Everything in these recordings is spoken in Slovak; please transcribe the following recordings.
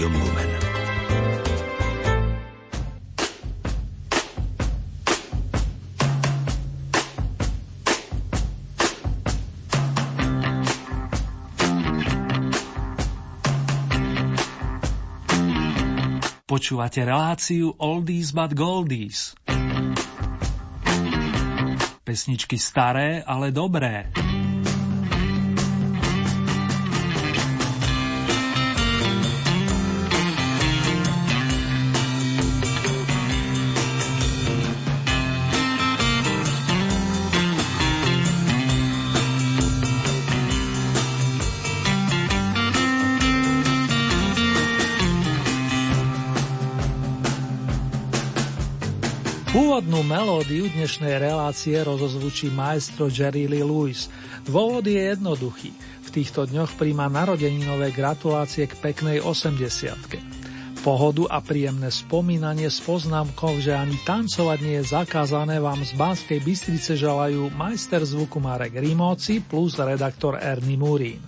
Rádiom Lumen. Počúvate reláciu Oldies but Goldies. Pesničky staré, ale dobré. Melódiu dnešnej relácie rozozvučí maestro Jerry Lee Lewis. Dôvod je jednoduchý. V týchto dňoch príjma narodeninové gratulácie k peknej 80 Pohodu a príjemné spomínanie s poznámkou, že ani tancovať nie je zakázané vám z Banskej Bystrice želajú majster zvuku Marek Rimóci plus redaktor Ernie Murín.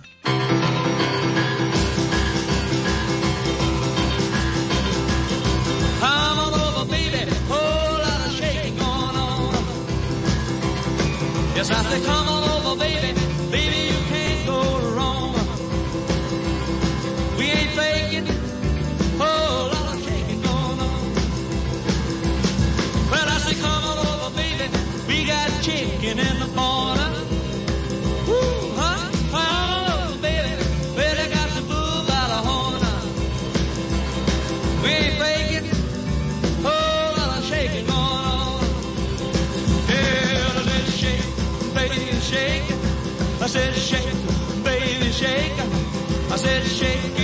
I said, shake baby, shake. I said, shake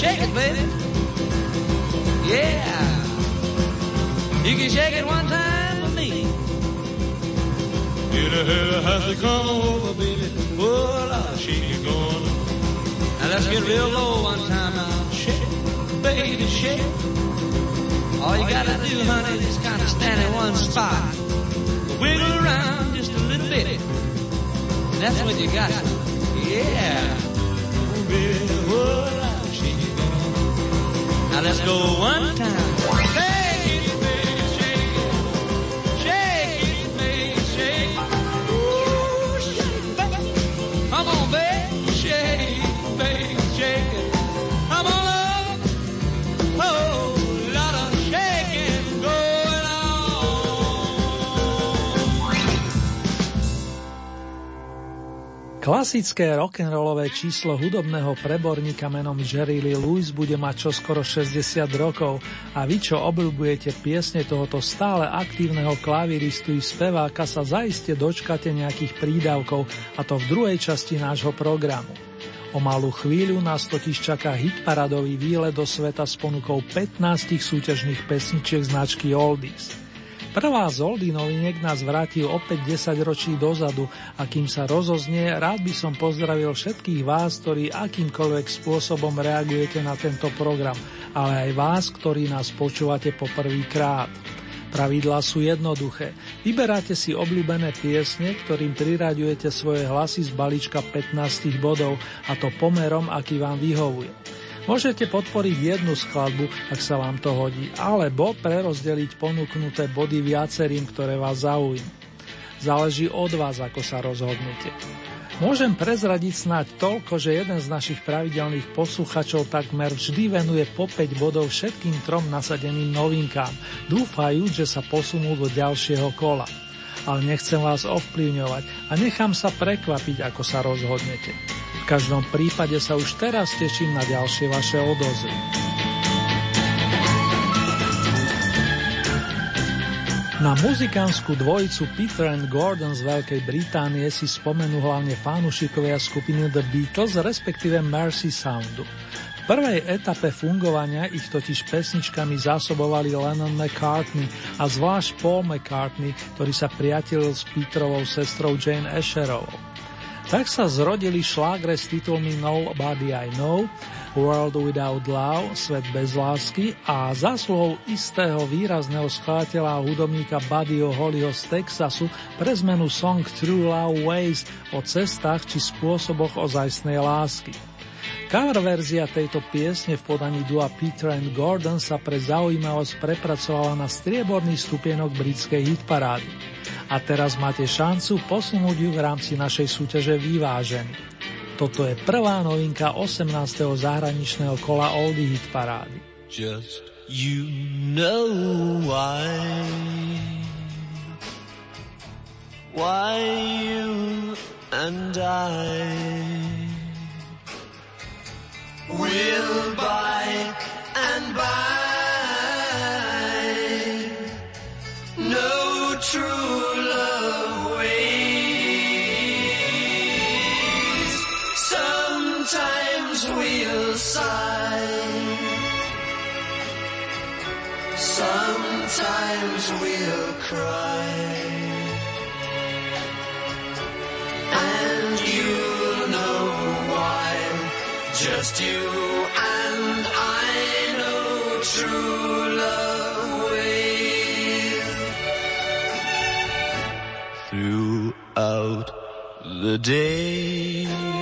shake it, baby. Yeah. You can shake it one time with me. You know how to come over, baby. Oh, Lord, shake on. Now let's get real low one time now. Shake, baby, shake. All you gotta do, honey, is kind of stand in one spot. Wiggle around just a little bit. That's what you got. Yeah. Oh, baby, oh, Now let's go one time. Shake Klasické rock'n'rollové číslo hudobného preborníka menom Jerry Lee Lewis bude mať čoskoro 60 rokov a vy, čo obľúbujete piesne tohoto stále aktívneho klaviristu i speváka, sa zaiste dočkate nejakých prídavkov, a to v druhej časti nášho programu. O malú chvíľu nás totiž čaká hitparadový výlet do sveta s ponukou 15 súťažných pesničiek značky Oldies. Prvá z Oldy noviniek nás vrátil opäť 10 ročí dozadu a kým sa rozoznie, rád by som pozdravil všetkých vás, ktorí akýmkoľvek spôsobom reagujete na tento program, ale aj vás, ktorí nás počúvate po prvý krát. Pravidlá sú jednoduché. Vyberáte si obľúbené piesne, ktorým priraďujete svoje hlasy z balíčka 15 bodov a to pomerom, aký vám vyhovuje. Môžete podporiť jednu skladbu, ak sa vám to hodí, alebo prerozdeliť ponúknuté body viacerým, ktoré vás zaujímajú. Záleží od vás, ako sa rozhodnete. Môžem prezradiť snáď toľko, že jeden z našich pravidelných posluchačov takmer vždy venuje po 5 bodov všetkým trom nasadeným novinkám, dúfajúc, že sa posunú do ďalšieho kola. Ale nechcem vás ovplyvňovať a nechám sa prekvapiť, ako sa rozhodnete. Každom prípade sa už teraz teším na ďalšie vaše odozvy. Na muzikánsku dvojicu Peter and Gordon z Veľkej Británie si spomenú hlavne fanúšikovia skupiny The Beatles, respektíve Mercy Soundu. V prvej etape fungovania ich totiž pesničkami zásobovali Lennon McCartney a zvlášť Paul McCartney, ktorý sa priatelil s Peterovou sestrou Jane Asherovou. Tak sa zrodili šlágre s titulmi Nobody I Know, World Without Love, Svet bez lásky a zásluhou istého výrazného skladateľa a hudobníka Buddyho Hollyho z Texasu pre zmenu song True Love Ways o cestách či spôsoboch ozajstnej lásky. Cover verzia tejto piesne v podaní dua Peter and Gordon sa pre zaujímavosť prepracovala na strieborný stupienok britskej hitparády. A teraz máte šancu posunúť ju v rámci našej súťaže Vyvážený. Toto je prvá novinka 18. zahraničného kola Oldie Hit Parády. Just you know why Why you and I Will by and by Just you and I know true love will. Throughout the day.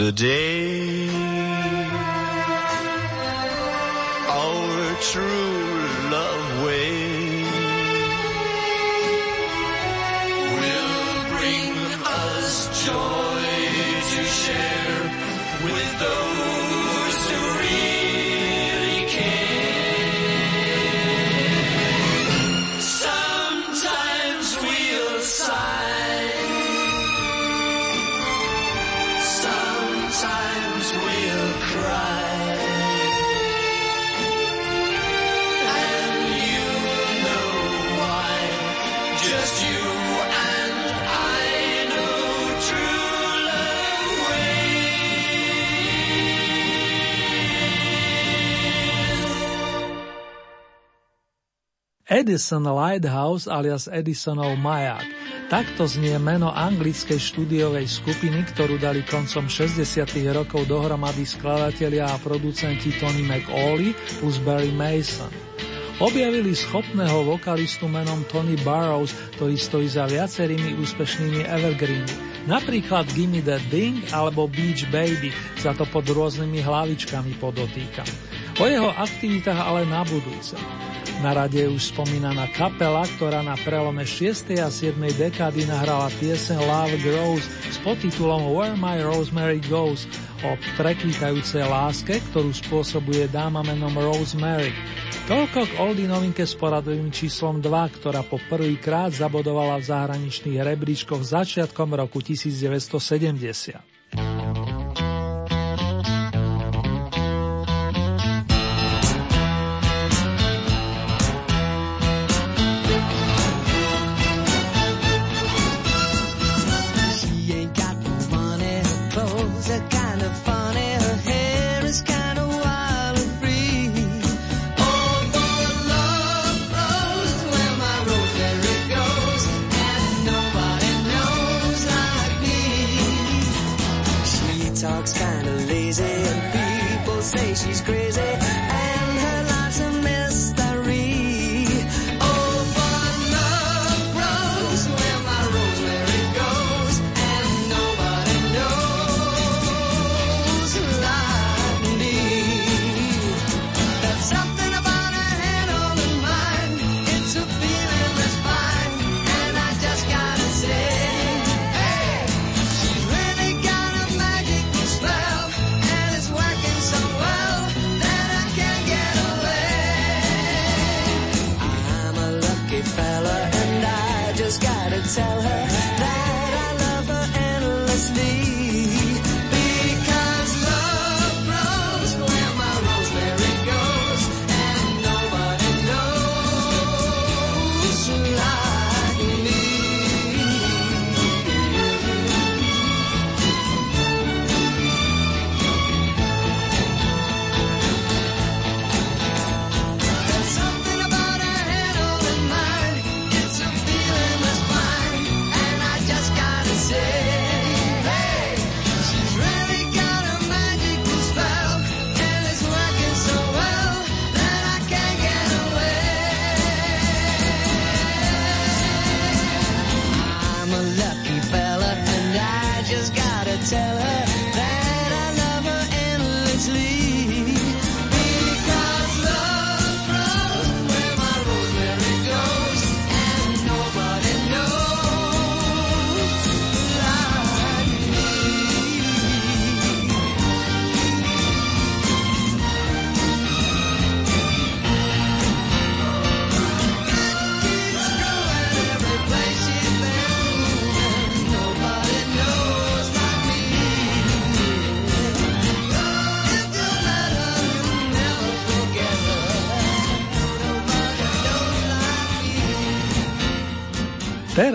The day, Edison Lighthouse alias Edisonov maják. Takto znie meno anglickej štúdiovej skupiny, ktorú dali koncom 60. rokov dohromady skladatelia a producenti Tony McAuley plus Barry Mason. Objavili schopného vokalistu menom Tony Burrows, ktorý stojí za viacerými úspešnými evergreeny, napríklad Gimme That Ding alebo Beach Baby, za to pod rôznymi hlavičkami podotýkam. O jeho aktivitách ale na budúce. Na rade je už spomínaná kapela, ktorá na prelome 6. a 7. dekády nahrala piesen Love Grows s podtitulom Where My Rosemary Goes o prekvítajúcej láske, ktorú spôsobuje dáma menom Rosemary. Toľko k oldie novinke s poradovým číslom 2, ktorá po prvýkrát zabodovala v zahraničných rebríčkoch začiatkom roku 1970.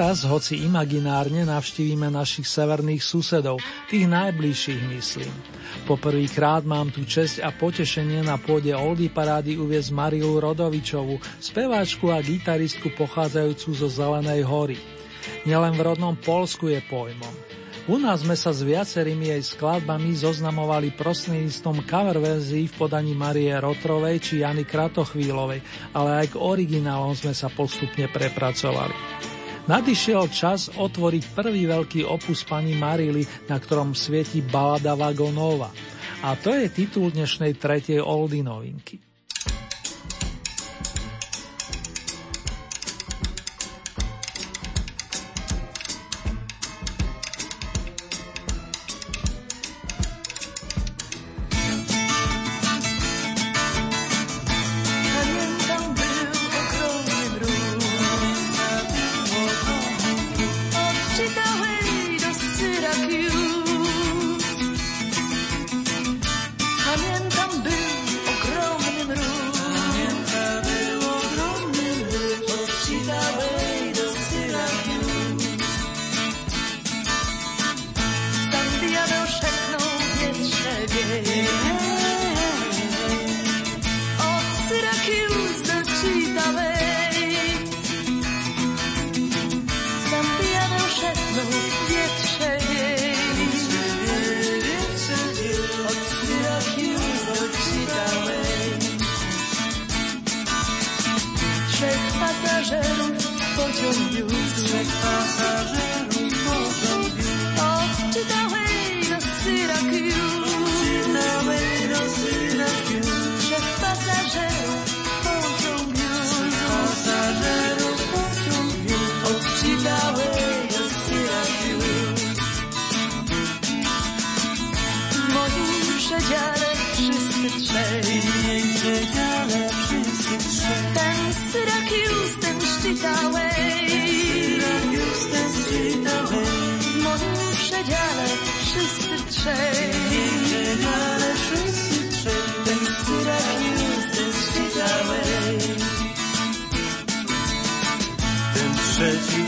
Teraz, hoci imaginárne, navštívime našich severných susedov, tých najbližších myslím. Poprvýkrát mám tu česť a potešenie na pôde Oldy parády uviezť Marilu Rodovičovu, speváčku a gitaristku pochádzajúcu zo Zelenej hory. Nielen v rodnom Polsku je pojmom. U nás sme sa s viacerými jej skladbami zoznamovali prostredníctvom cover verzií v podaní Marie Rotrovej či Jany Kratochvílovej, ale aj k originálom sme sa postupne prepracovali. Nadišiel čas otvoriť prvý veľký opus pani Marily, na ktorom svieti balada Vagonova. A to je titul dnešnej tretej oldy novinky.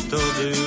to do.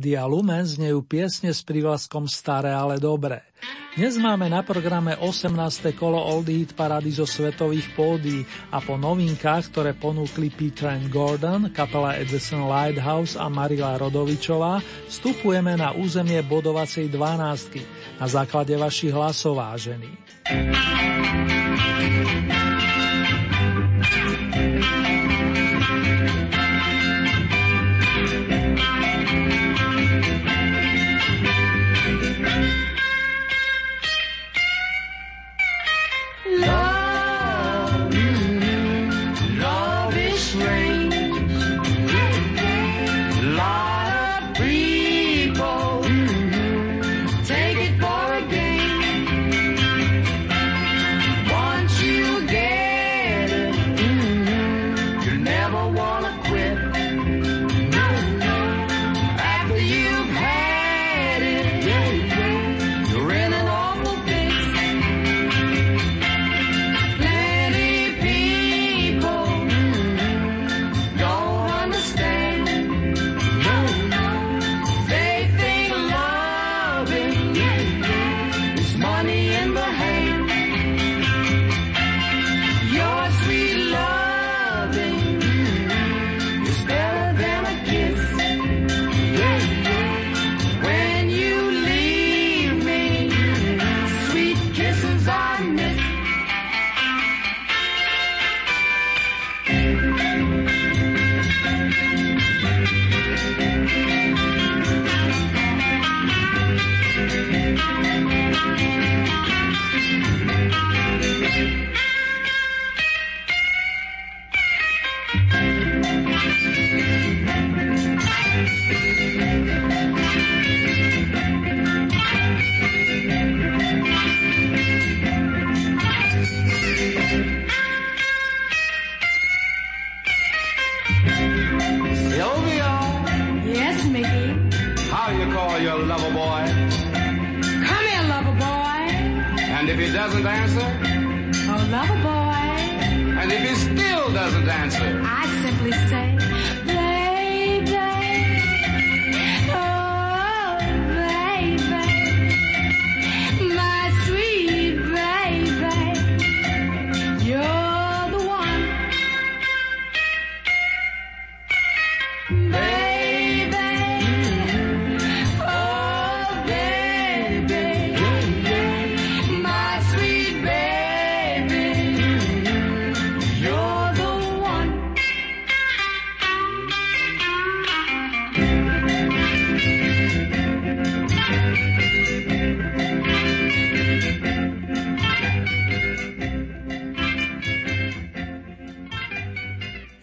Rádia Lumen znejú piesne s prívlaskom Staré, ale dobré. Dnes máme na programe 18. kolo Old Hit parady zo svetových pódií a po novinkách, ktoré ponúkli Peter and Gordon, kapela Edison Lighthouse a Marila Rodovičová, vstupujeme na územie bodovacej 12 na základe vašich hlasov vážení.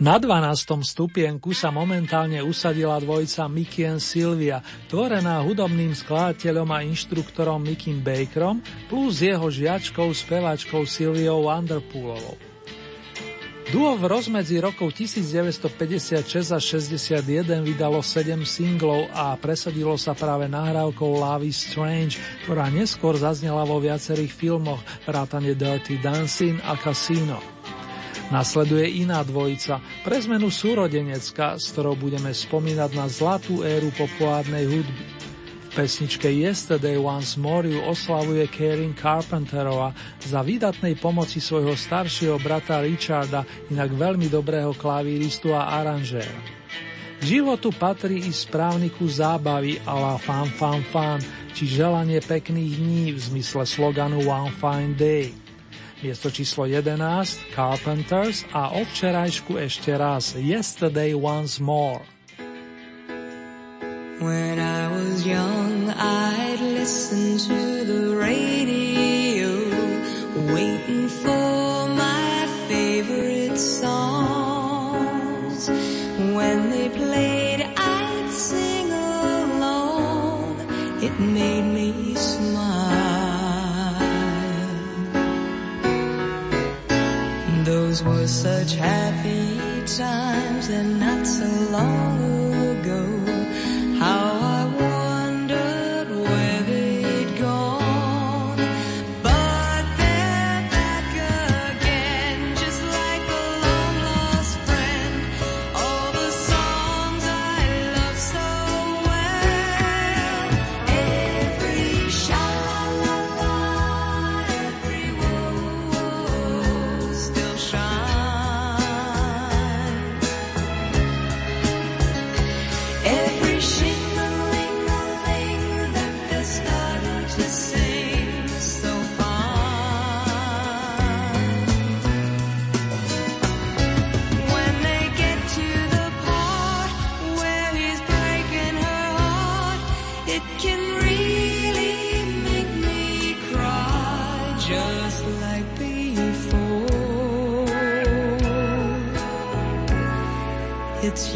Na 12. stupienku sa momentálne usadila dvojica Mickey and Sylvia, tvorená hudobným skladateľom a inštruktorom Mickey Bakerom plus jeho žiačkou speváčkou Sylviou Wonderpoolovou. Duo v rozmedzi rokov 1956 a 61 vydalo 7 singlov a presadilo sa práve nahrávkou Love is Strange, ktorá neskôr zaznela vo viacerých filmoch, vrátane Dirty Dancing a Casino. Nasleduje iná dvojica, pre zmenu súrodenecka, s ktorou budeme spomínať na zlatú éru populárnej hudby. V pesničke Yesterday Once More ju oslavuje Karen Carpenterova za výdatnej pomoci svojho staršieho brata Richarda, inak veľmi dobrého klavíristu a aranžéra. K životu patrí i správniku zábavy a la fan fan fan, či želanie pekných dní v zmysle sloganu One Fine Day. Miesto číslo 11 Carpenters a od včerajšku ešte raz Yesterday Once More. When I was young, I'd listen to the radio, waiting for my favorite songs. When they played, I'd sing along. It made me Those were such happy times and not so long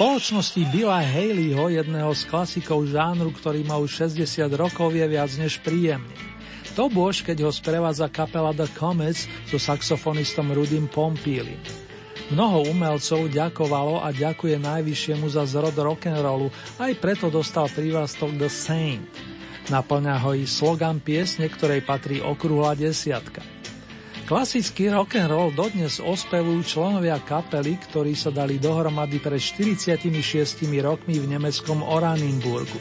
Spoločnosti Billa Haleyho, jedného z klasikov žánru, ktorý má už 60 rokov, je viac než príjemný. To bož, keď ho sprevádza kapela The Comets so saxofonistom Rudim Pompílim. Mnoho umelcov ďakovalo a ďakuje najvyššiemu za zrod rock'n'rollu, aj preto dostal prívlastok The Saint. Naplňa ho i slogan piesne, ktorej patrí okrúhla desiatka. Klasický rock and roll dodnes ospevujú členovia kapely, ktorí sa dali dohromady pred 46 rokmi v nemeckom Oranienburgu.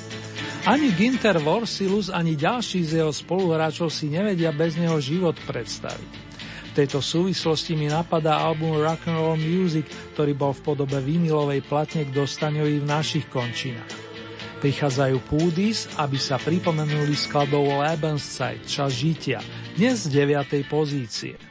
Ani Ginter Vorsilus, ani ďalší z jeho spoluhráčov si nevedia bez neho život predstaviť. V tejto súvislosti mi napadá album Rock and Roll Music, ktorý bol v podobe vinilovej platne k dostaniu i v našich končinách. Prichádzajú Púdis, aby sa pripomenuli skladbou Lebenszeit, čas žitia, dnes z 9. pozície.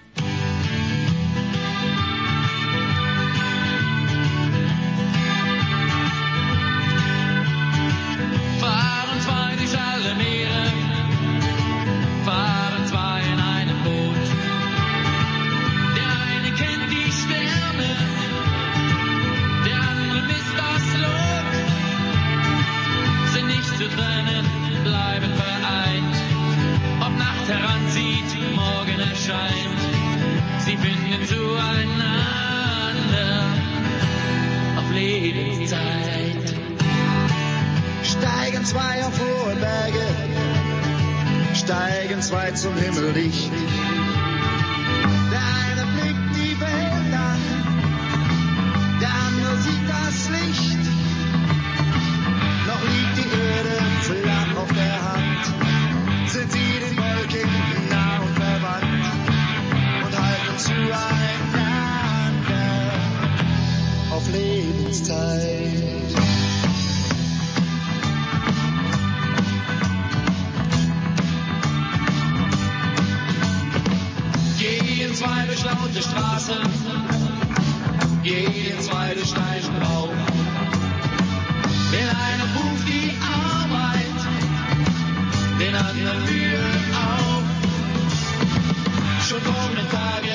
und ohne Tage,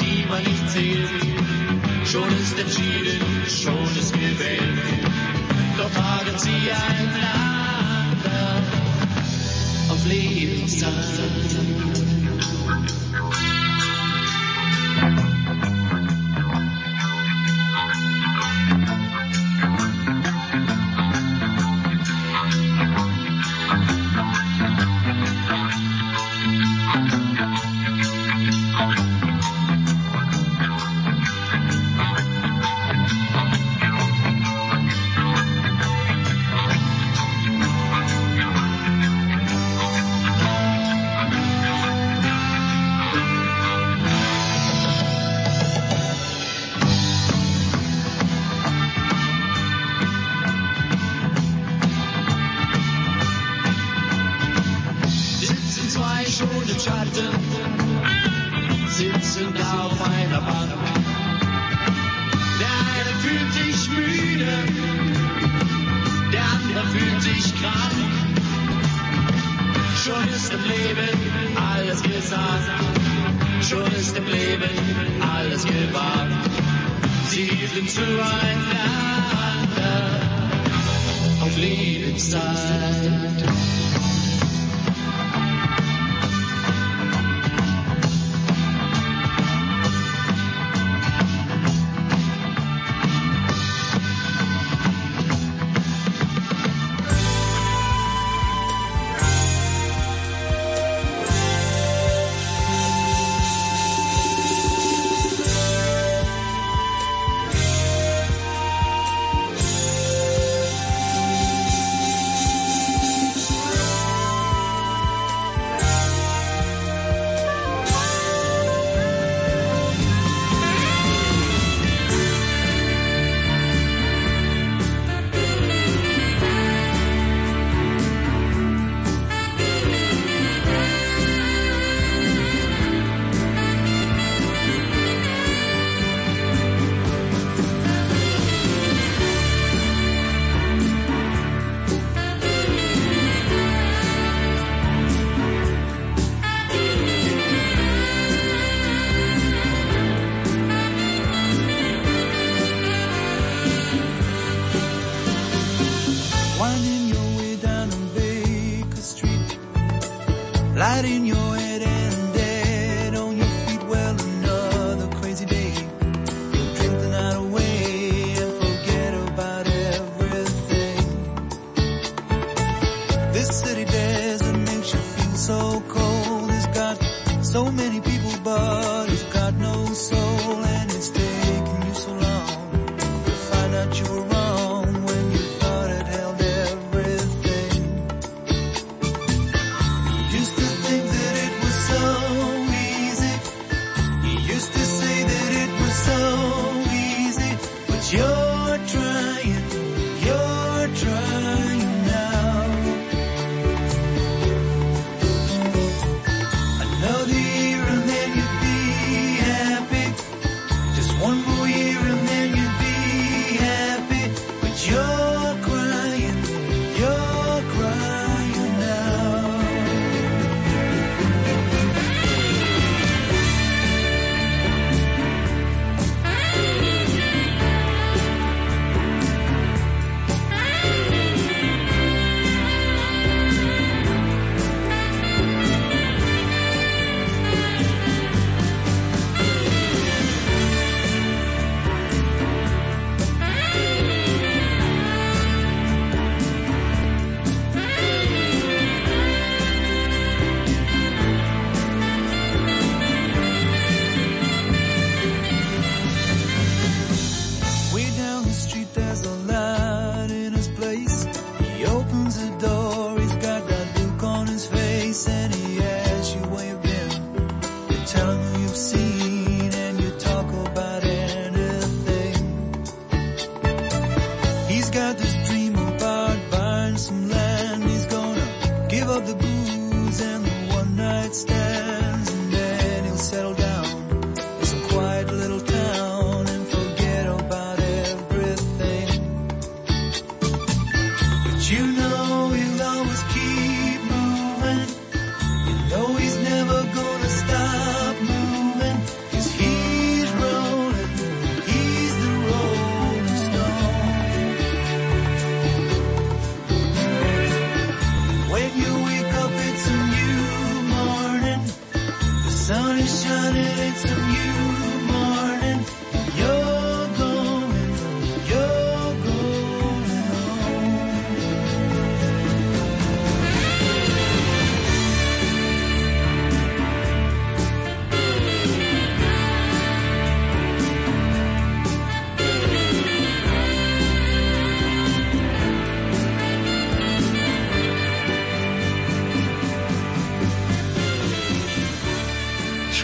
die man nicht zählt. Schon ist entschieden, schon ist gewählt. Doch haben sie ein einander auf Lebenszeit.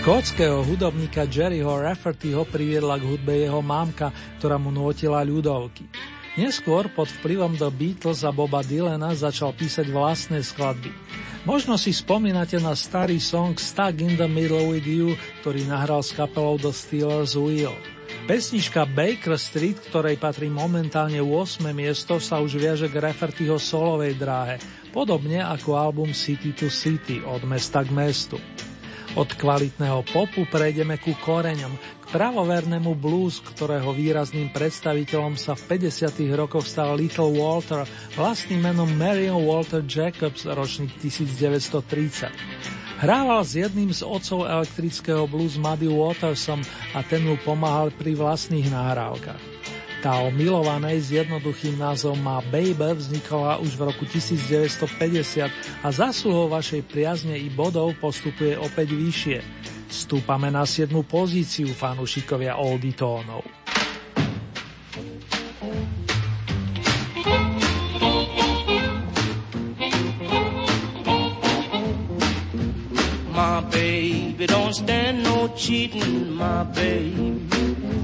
Škótskeho hudobníka Jerryho Raffertyho priviedla k hudbe jeho mámka, ktorá mu nutila ľudovky. Neskôr pod vplyvom The Beatles a Boba Dylana začal písať vlastné skladby. Možno si spomínate na starý song Stuck in the Middle with You, ktorý nahral s kapelou The Steelers Wheel. Pesnička Baker Street, ktorej patrí momentálne 8. miesto, sa už viaže k Raffertyho solovej dráhe, podobne ako album City to City od mesta k mestu. Od kvalitného popu prejdeme ku koreňom, k pravovernému blues, ktorého výrazným predstaviteľom sa v 50. rokoch stal Little Walter, vlastným menom Marion Walter Jacobs, ročník 1930. Hrával s jedným z otcov elektrického blues Muddy Watersom a ten mu pomáhal pri vlastných nahrávkach. Tá o milovanej s jednoduchým názvom má Baby vznikla už v roku 1950 a zásluhou vašej priazne i bodov postupuje opäť vyššie. Stúpame na 7. pozíciu fanúšikovia Oldie tónov. My baby don't stand no cheating, my baby.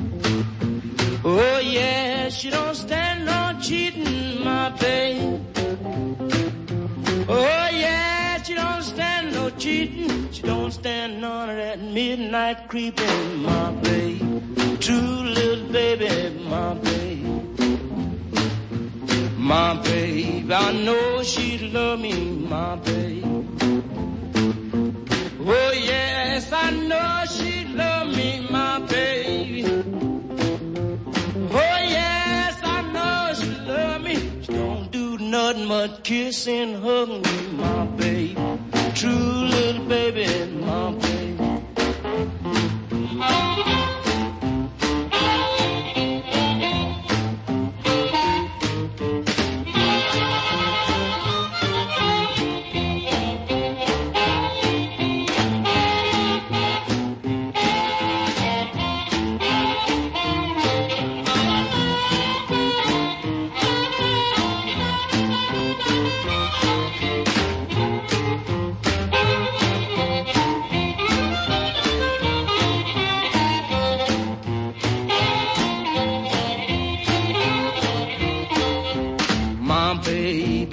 Oh yeah, she don't stand no cheating, my babe. Oh yeah, she don't stand no cheating. She don't stand none of that midnight creeping, my babe. True little baby, my babe. My babe, I know she love me, my babe. Oh yes, I know she love me, my baby. Don't do nothing but kiss and hug me, my baby. True little baby, my baby.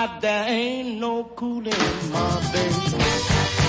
She's hot, there ain't no cooling, my baby.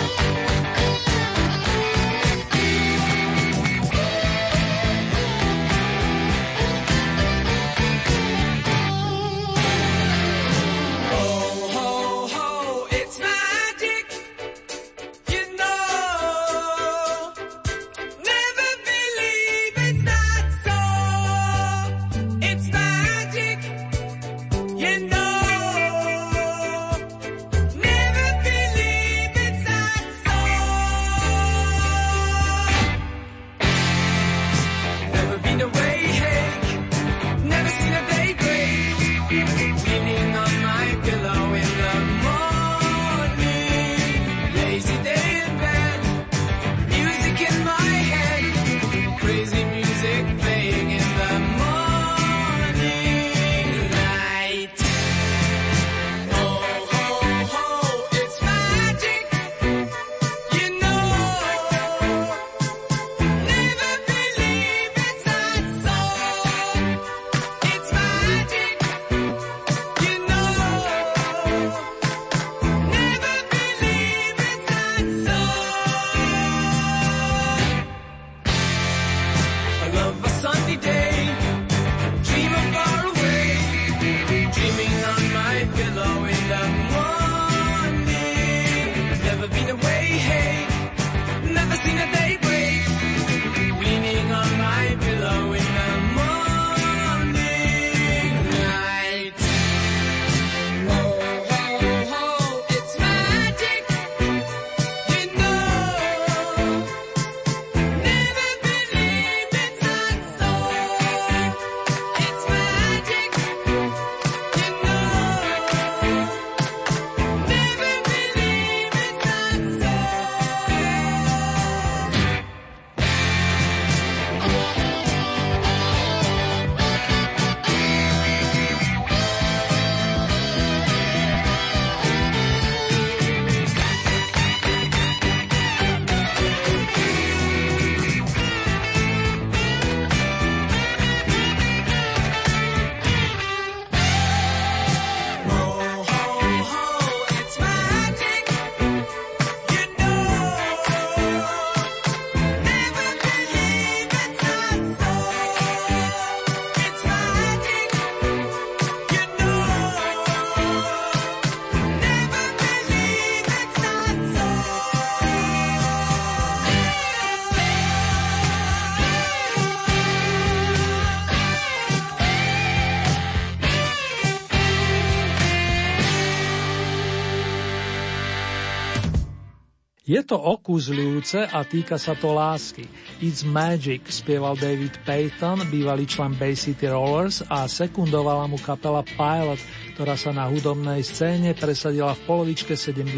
Je to okúzľujúce a týka sa to lásky. It's Magic spieval David Payton, bývalý člen Bay City Rollers a sekundovala mu kapela Pilot, ktorá sa na hudobnej scéne presadila v polovičke 70.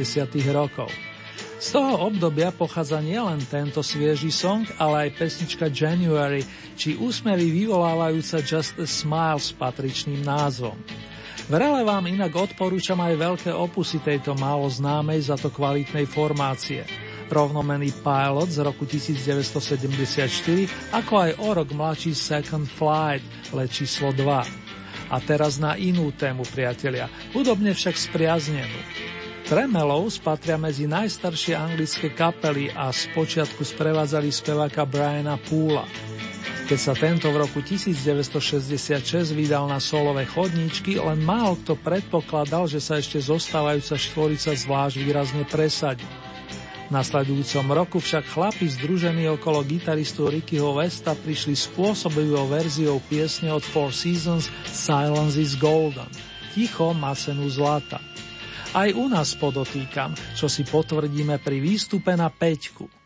rokov. Z toho obdobia pochádza nielen tento svieži song, ale aj pesnička January, či úsmevy vyvolávajúca Just a Smile s patričným názvom. Vrele vám inak odporúčam aj veľké opusy tejto málo známej za to kvalitnej formácie. Rovnomený Pilot z roku 1974, ako aj o rok mladší Second Flight, let číslo 2. A teraz na inú tému, priatelia, hudobne však spriaznenú. Tremelov spatria medzi najstaršie anglické kapely a spočiatku sprevádzali speváka Briana Poola. Keď sa tento v roku 1966 vydal na solové chodníčky, len málo kto predpokladal, že sa ešte zostávajúca štvorica zvlášť výrazne presadí. V nasledujúcom roku však chlapi združení okolo gitaristu Rickyho Westa prišli spôsobivou verziou piesne od Four Seasons Silence is Golden. Ticho má cenu zlata. Aj u nás podotýkam, čo si potvrdíme pri výstupe na peťku.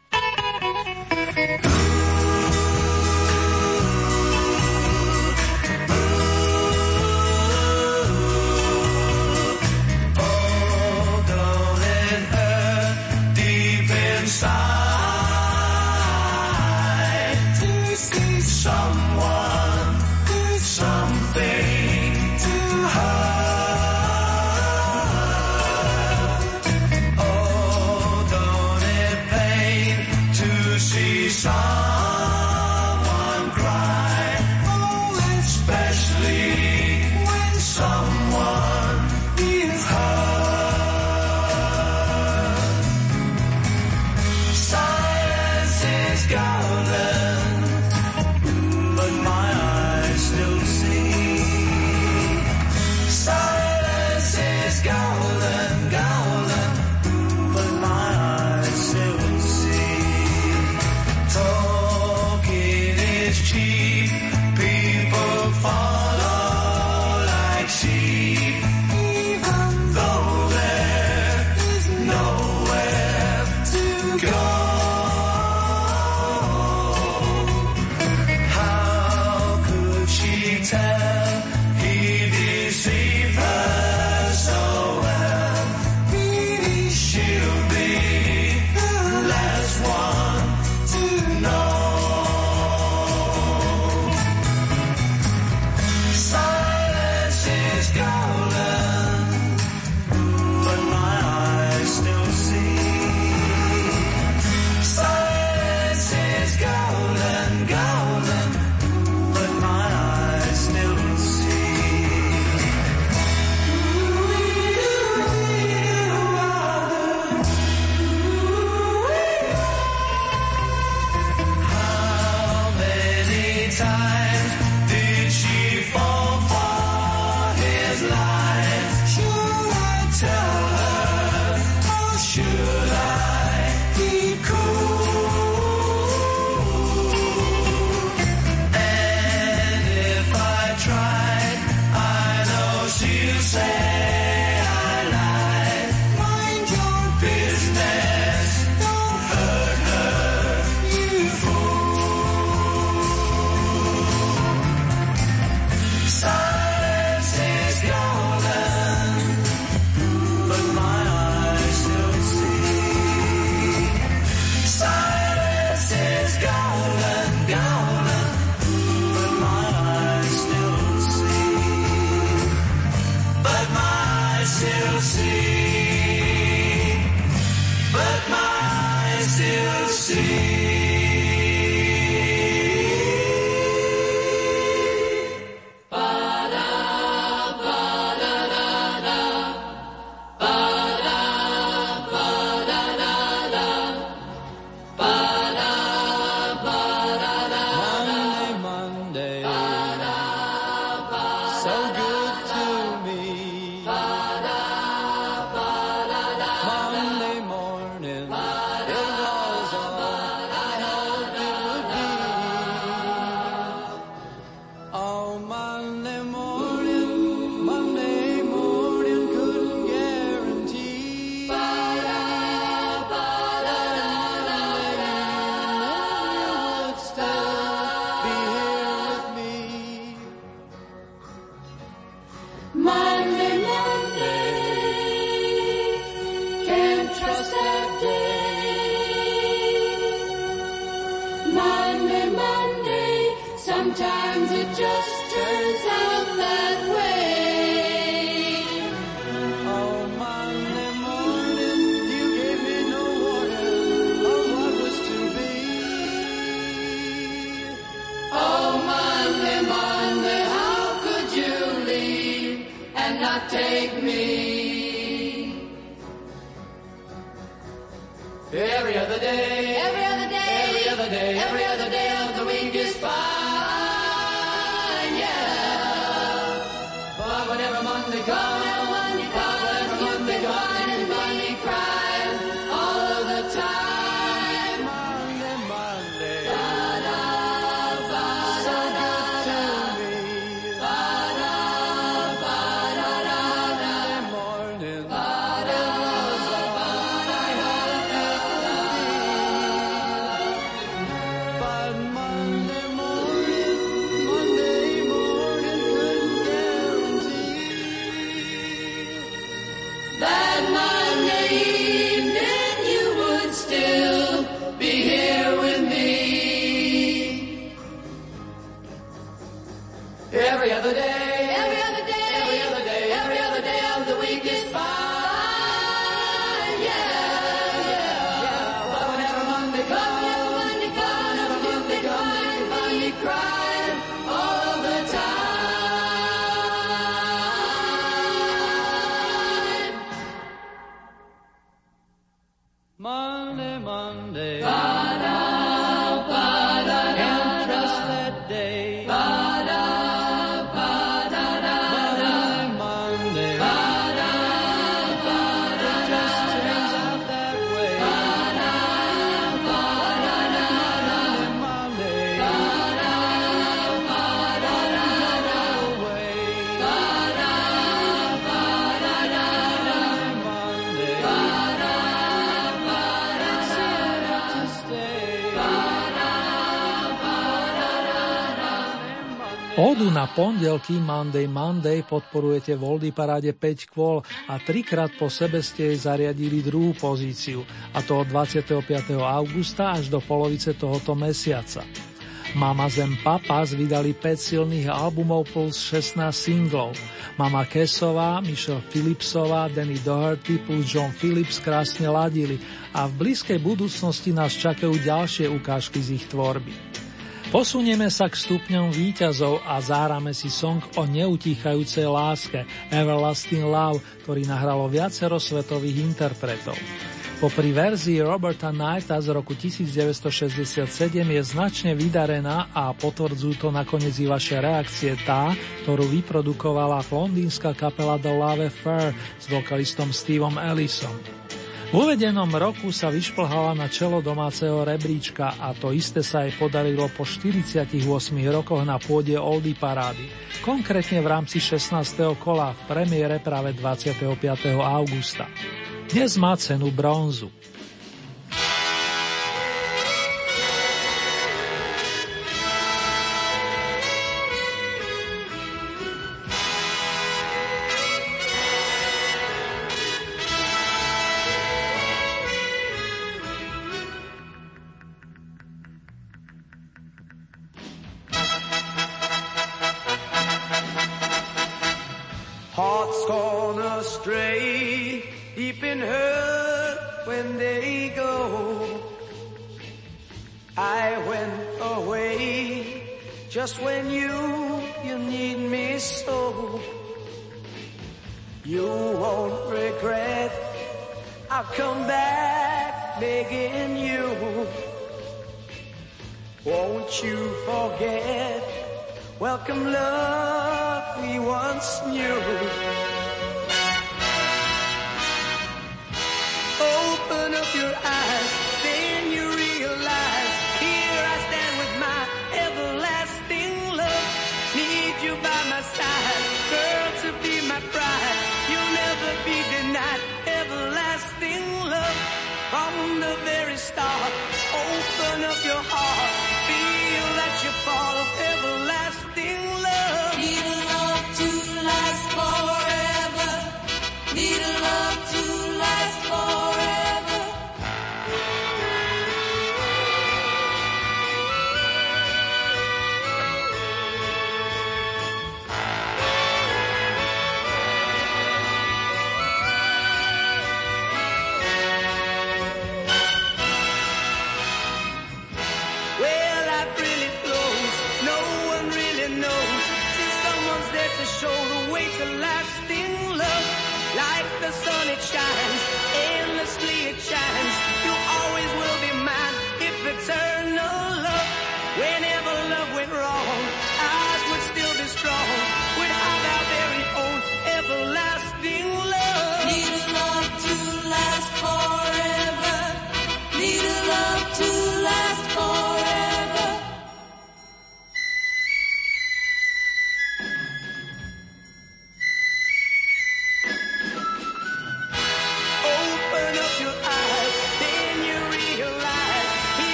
Ódu na pondelky Monday Monday podporujete v Oldy paráde 5 kvôl a trikrát po sebe ste jej zariadili druhú pozíciu, a to od 25. augusta až do polovice tohoto mesiaca. Mama Zem Papas vydali 5 silných albumov plus 16 singlov. Mama Kesová, Michelle Philipsová, Danny Doherty plus John Phillips krásne ladili a v blízkej budúcnosti nás čakajú ďalšie ukážky z ich tvorby. Posunieme sa k stupňom výťazov a zárame si song o neutíchajúcej láske Everlasting Love, ktorý nahralo viacero svetových interpretov. Popri verzii Roberta Knighta z roku 1967 je značne vydarená a potvrdzujú to nakoniec i vaše reakcie tá, ktorú vyprodukovala londýnska kapela The Love Affair s vokalistom Steveom Ellisom. V uvedenom roku sa vyšplhala na čelo domáceho rebríčka a to isté sa jej podarilo po 48 rokoch na pôde Oldy parády, konkrétne v rámci 16. kola v premiére práve 25. augusta. Dnes má cenu bronzu.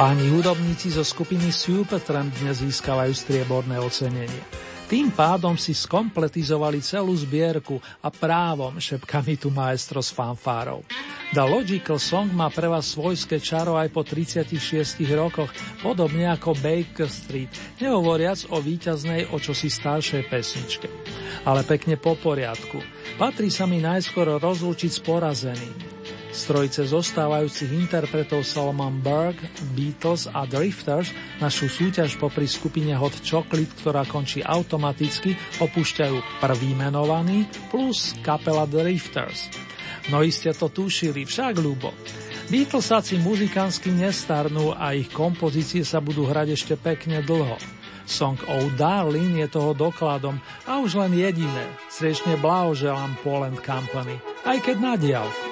Páni hudobníci zo skupiny Supertramp dnes získavajú strieborné ocenenie. Tým pádom si skompletizovali celú zbierku a právom šepka mi tu maestro s fanfárov. The Logical Song má pre vás svojské čaro aj po 36 rokoch, podobne ako Baker Street, nehovoriac o víťaznej o čosi staršej pesničke. Ale pekne po poriadku. Patrí sa mi najskôr rozlúčiť s porazeným. Z trojice zostávajúcich interpretov Solomon Berg, Beatles a Drifters našu súťaž popri skupine Hot Chocolate, ktorá končí automaticky, opúšťajú prvý menovaný plus kapela Drifters. No ste to tušili, však ľubo. Beatlesáci muzikánsky nestarnú a ich kompozície sa budú hrať ešte pekne dlho. Song Oh Darling je toho dokladom a už len jediné. Srdečne blahoželám Poland Company, aj keď na diálku.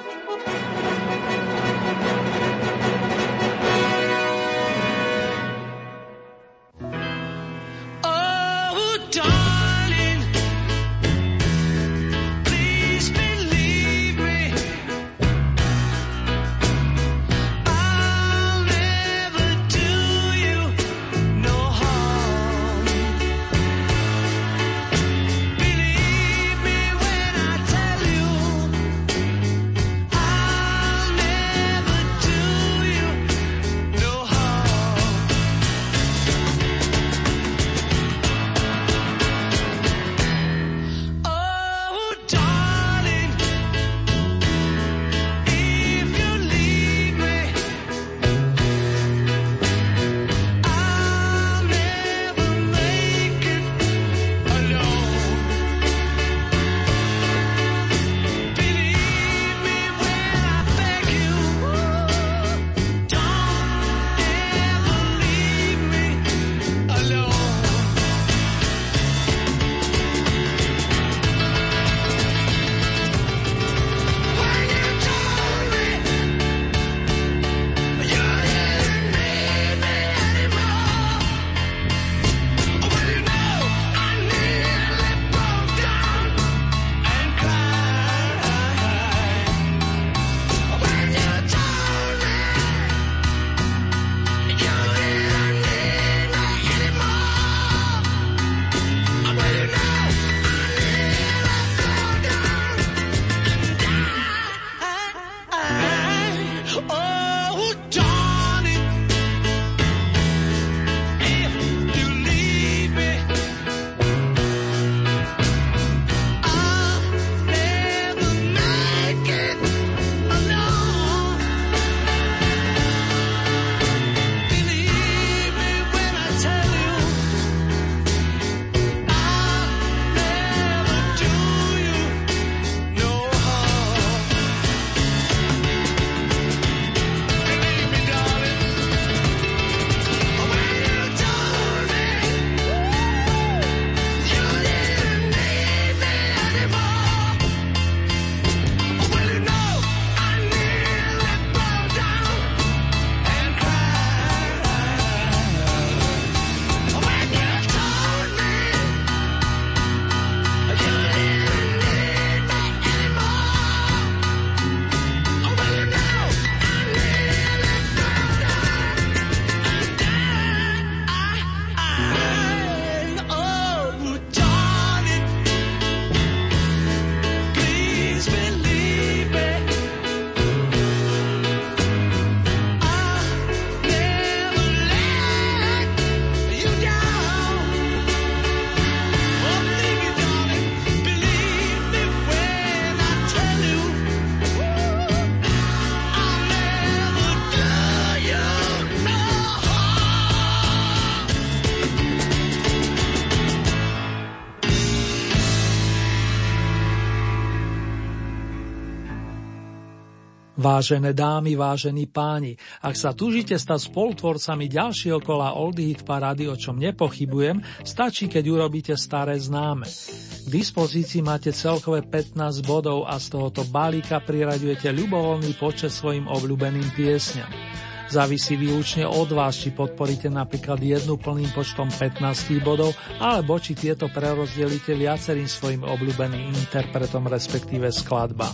Vážené dámy, vážení páni, ak sa tužite stať spolutvorcami ďalšieho kola Oldie Hit Parady, o čom nepochybujem, stačí, keď urobíte staré známe. K dispozícii máte celkové 15 bodov a z tohoto balíka priraďujete ľubovoľný počet svojim obľúbeným piesňam. Závisí výlučne od vás, či podporíte napríklad jednu plným počtom 15 bodov, alebo či tieto prerozdelíte viacerým svojim obľúbeným interpretom, respektíve skladba.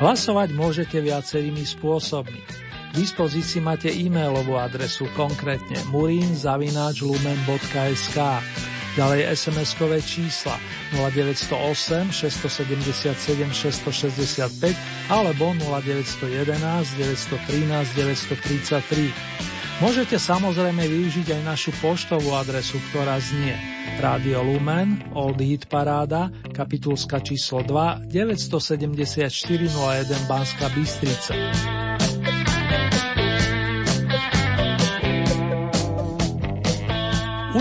Hlasovať môžete viacerými spôsobmi. dispozícii máte e-mailovú adresu, konkrétne murinzavináčlumen.sk Ďalej SMS-kové čísla 0908 677 665 alebo 0911 913 933. Môžete samozrejme využiť aj našu poštovú adresu, ktorá znie Radio Lumen, Old Hit Paráda, kapitulska číslo 2, 974 01 Banska Bystrica.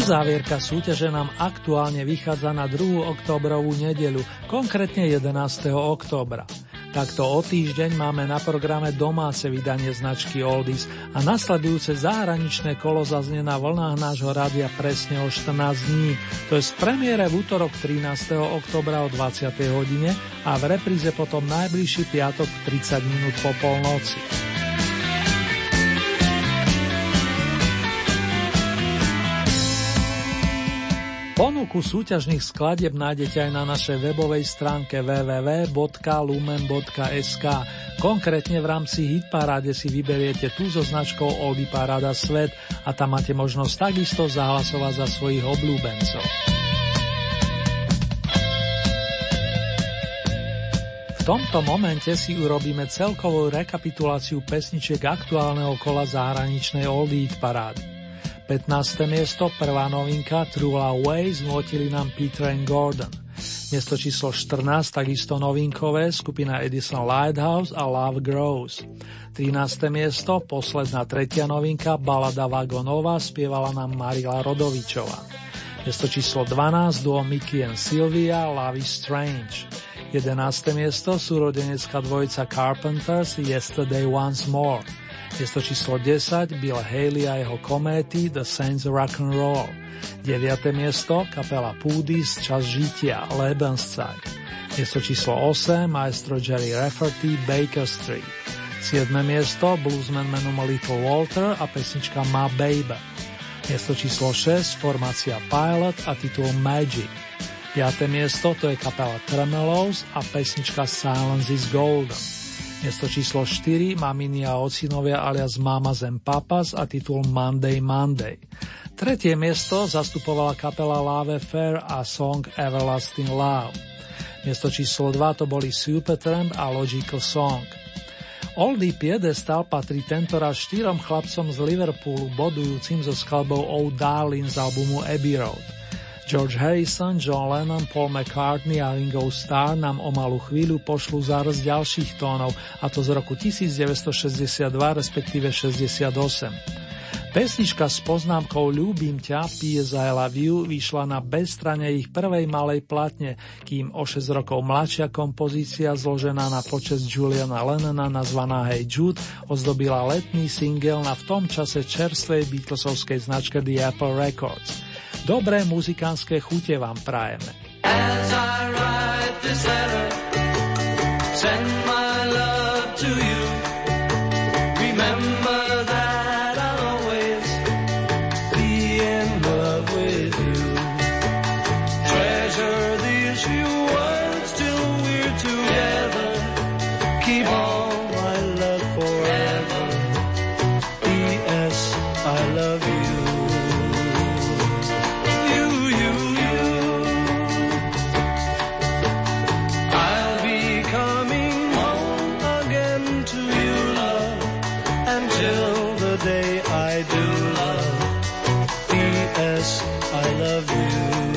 Uzávierka súťaže nám aktuálne vychádza na 2. oktobrovú nedeľu, konkrétne 11. októbra. Takto o týždeň máme na programe domáce vydanie značky Oldies a nasledujúce zahraničné kolo zaznie na vlnách nášho rádia presne o 14 dní. To je z premiére v útorok 13. oktobra o 20. hodine a v repríze potom najbližší piatok 30 minút po polnoci. Ponuku súťažných skladieb nájdete aj na našej webovej stránke www.lumen.sk. Konkrétne v rámci Hitparáde si vyberiete tú so značkou Oldy Paráda Svet a tam máte možnosť takisto zahlasovať za svojich obľúbencov. V tomto momente si urobíme celkovú rekapituláciu pesničiek aktuálneho kola zahraničnej Hit parády. 15. miesto, prvá novinka True Love Ways vnotili nám Peter and Gordon. Miesto číslo 14, takisto novinkové, skupina Edison Lighthouse a Love Grows. 13. miesto, posledná tretia novinka, balada Vagonova, spievala nám Marila Rodovičová. Miesto číslo 12, duo Mickey and Sylvia, Love is Strange. 11. miesto, súrodenecká dvojica Carpenters, Yesterday Once More. Miesto číslo 10 Bill Haley a jeho kométy The Saints Rock and Roll. 9. miesto kapela Pudis Čas žitia Lebenszeit. Miesto číslo 8 maestro Jerry Rafferty Baker Street. 7. miesto bluesman menom Little Walter a pesnička My Baby. Miesto číslo 6 formácia Pilot a titul Magic. 5. miesto to je kapela Tremelows a pesnička Silence is Golden. Miesto číslo 4 Mamini a ocinovia alias Mama Zem Papas a titul Monday Monday. Tretie miesto zastupovala kapela Lave Fair a song Everlasting Love. Miesto číslo 2 to boli Supertramp a Logical Song. Oldie Piedestal patrí tentoraz štyrom chlapcom z Liverpoolu bodujúcim so skladbou Oh Darling z albumu Abbey Road. George Harrison, John Lennon, Paul McCartney a Ringo Starr nám o malú chvíľu pošlú záraz ďalších tónov, a to z roku 1962, respektíve 68. Pesnička s poznámkou Ľúbim ťa, P.S. I Love You vyšla na bezstrane ich prvej malej platne, kým o 6 rokov mladšia kompozícia zložená na počas Juliana Lennona nazvaná Hey Jude ozdobila letný single na v tom čase čerstvej Beatlesovskej značke The Apple Records. Dobré muzikánske chute vám prajeme. As I write this letter, send my I love you.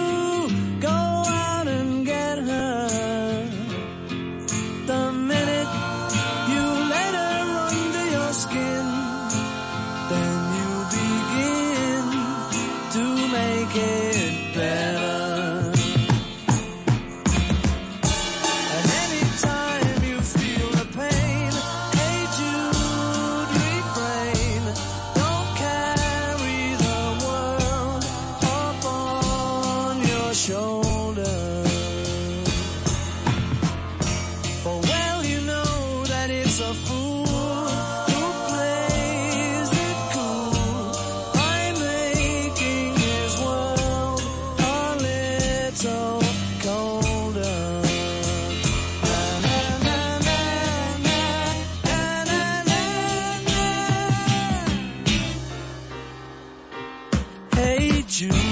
you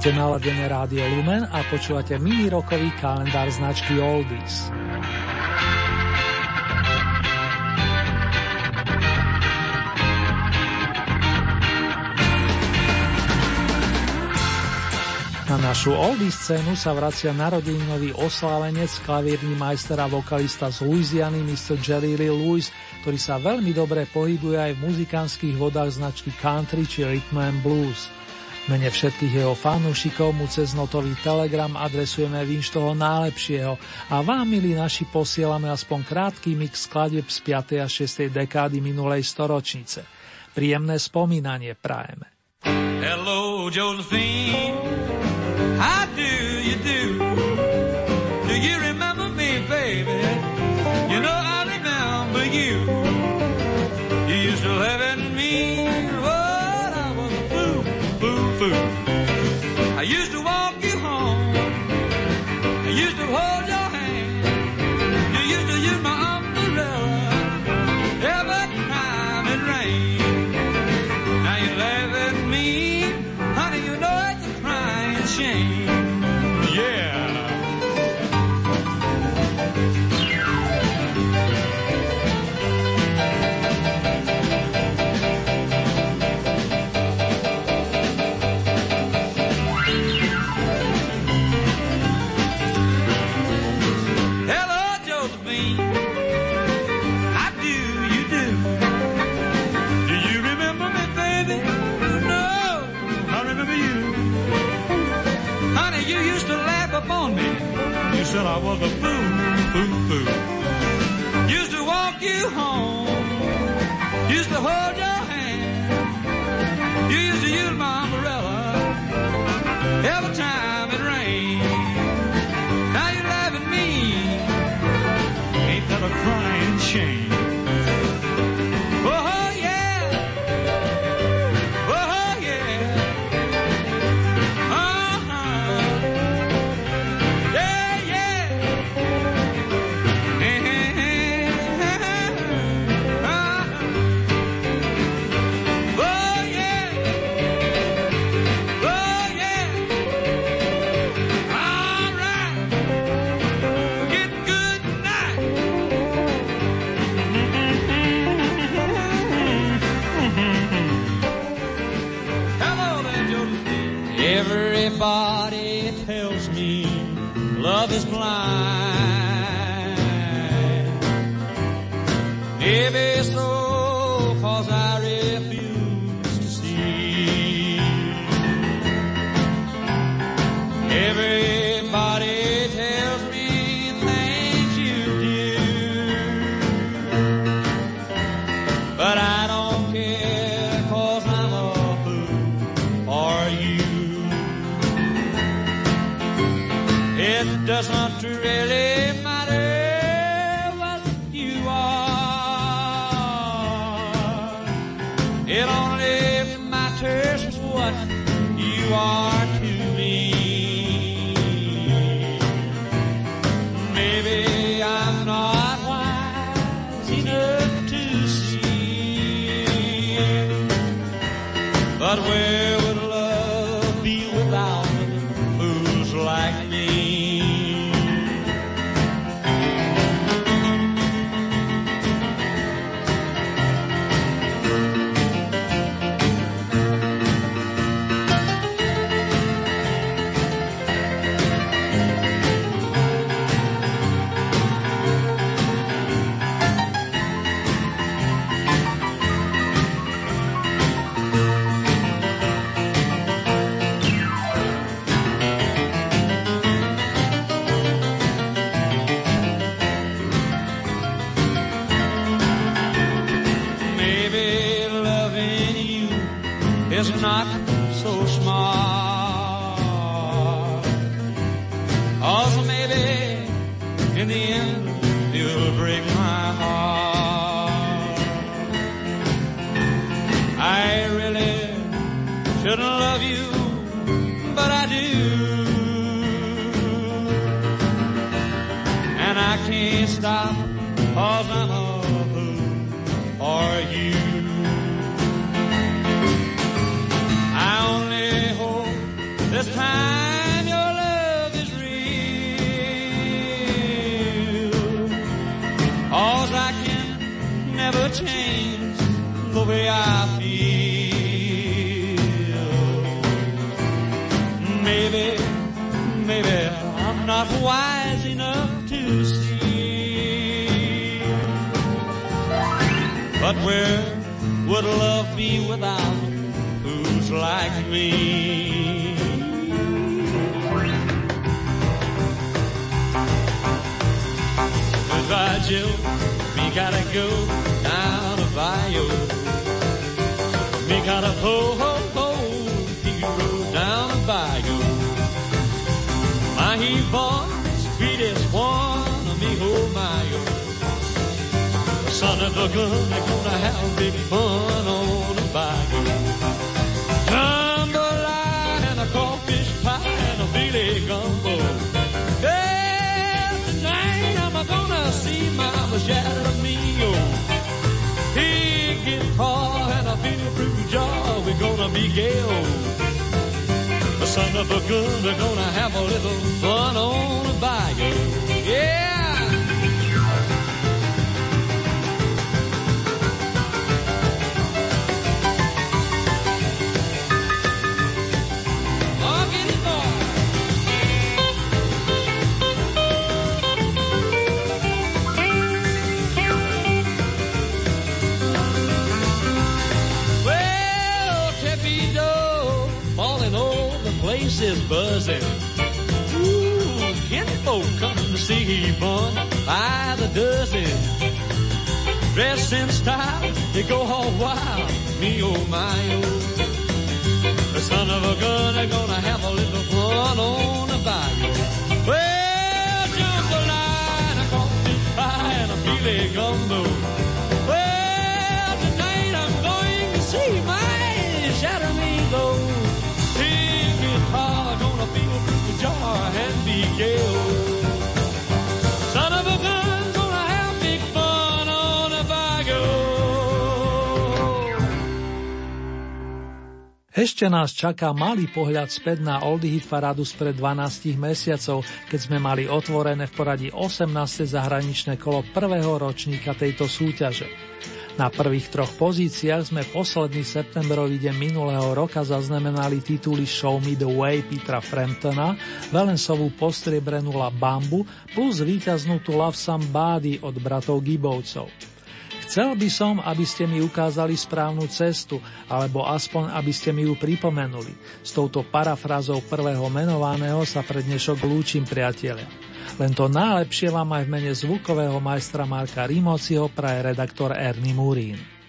Máte naladené rádio Lumen a počúvate mini rokový kalendár značky Oldies. Na našu oldy scénu sa vracia narodeninový oslávenec, klavírny majster a vokalista z Louisiany, Mr. Jerry Lee Lewis, ktorý sa veľmi dobre pohybuje aj v muzikánskych vodách značky country či rhythm and blues. Mene všetkých jeho fanúšikov mu cez notový telegram adresujeme vinš toho najlepšieho a vám, milí naši, posielame aspoň krátky mix skladeb z 5. a 6. dekády minulej storočnice. Príjemné spomínanie prajeme. Hello, Josephine. How do you? Do upon me. You said I was a fool, fool, fool. Used to walk you home. Used to hold your hand. You used to use my umbrella every time it rained. Now you laugh at me. Ain't that a crying shame? I feel. Maybe, maybe I'm not wise enough to see. But where would love be without who's like me? Goodbye, Joe. We gotta go ho ho ho hero down to Bayou. My he born, sweetest one of me, oh my oh. The son of a gun, they're gonna have big fun on the Bayou. Gonna be. Oh, the son of a gun. We're gonna have a little fun on the bayou. Yeah. Buzzing. Ooh, kinfolk come to see fun by the dozen. Dressed in style, they go all wild. Me oh my oh. The son of a gun are gonna have a little fun on the bayou. Well, jambalaya, a coffee pie, and a filet gumbo. Ešte nás čaká malý pohľad späť na Oldie Hit Paradu spred 12 mesiacov, keď sme mali otvorené v poradí 18. zahraničné kolo prvého ročníka tejto súťaže. Na prvých troch pozíciách sme posledný septembrový deň minulého roka zaznamenali tituly Show Me the Way Petra Framptona, Valensovú postriebrenú La Bambu plus víťaznú tu Love Somebody od bratov Gibovcov. Chcel by som, aby ste mi ukázali správnu cestu, alebo aspoň, aby ste mi ju pripomenuli. S touto parafrazou prvého menovaného sa pred dnešok lúčim, priatelia. Len to najlepšie vám aj v mene zvukového majstra Marka Rimociho praje redaktor Ernie Murín.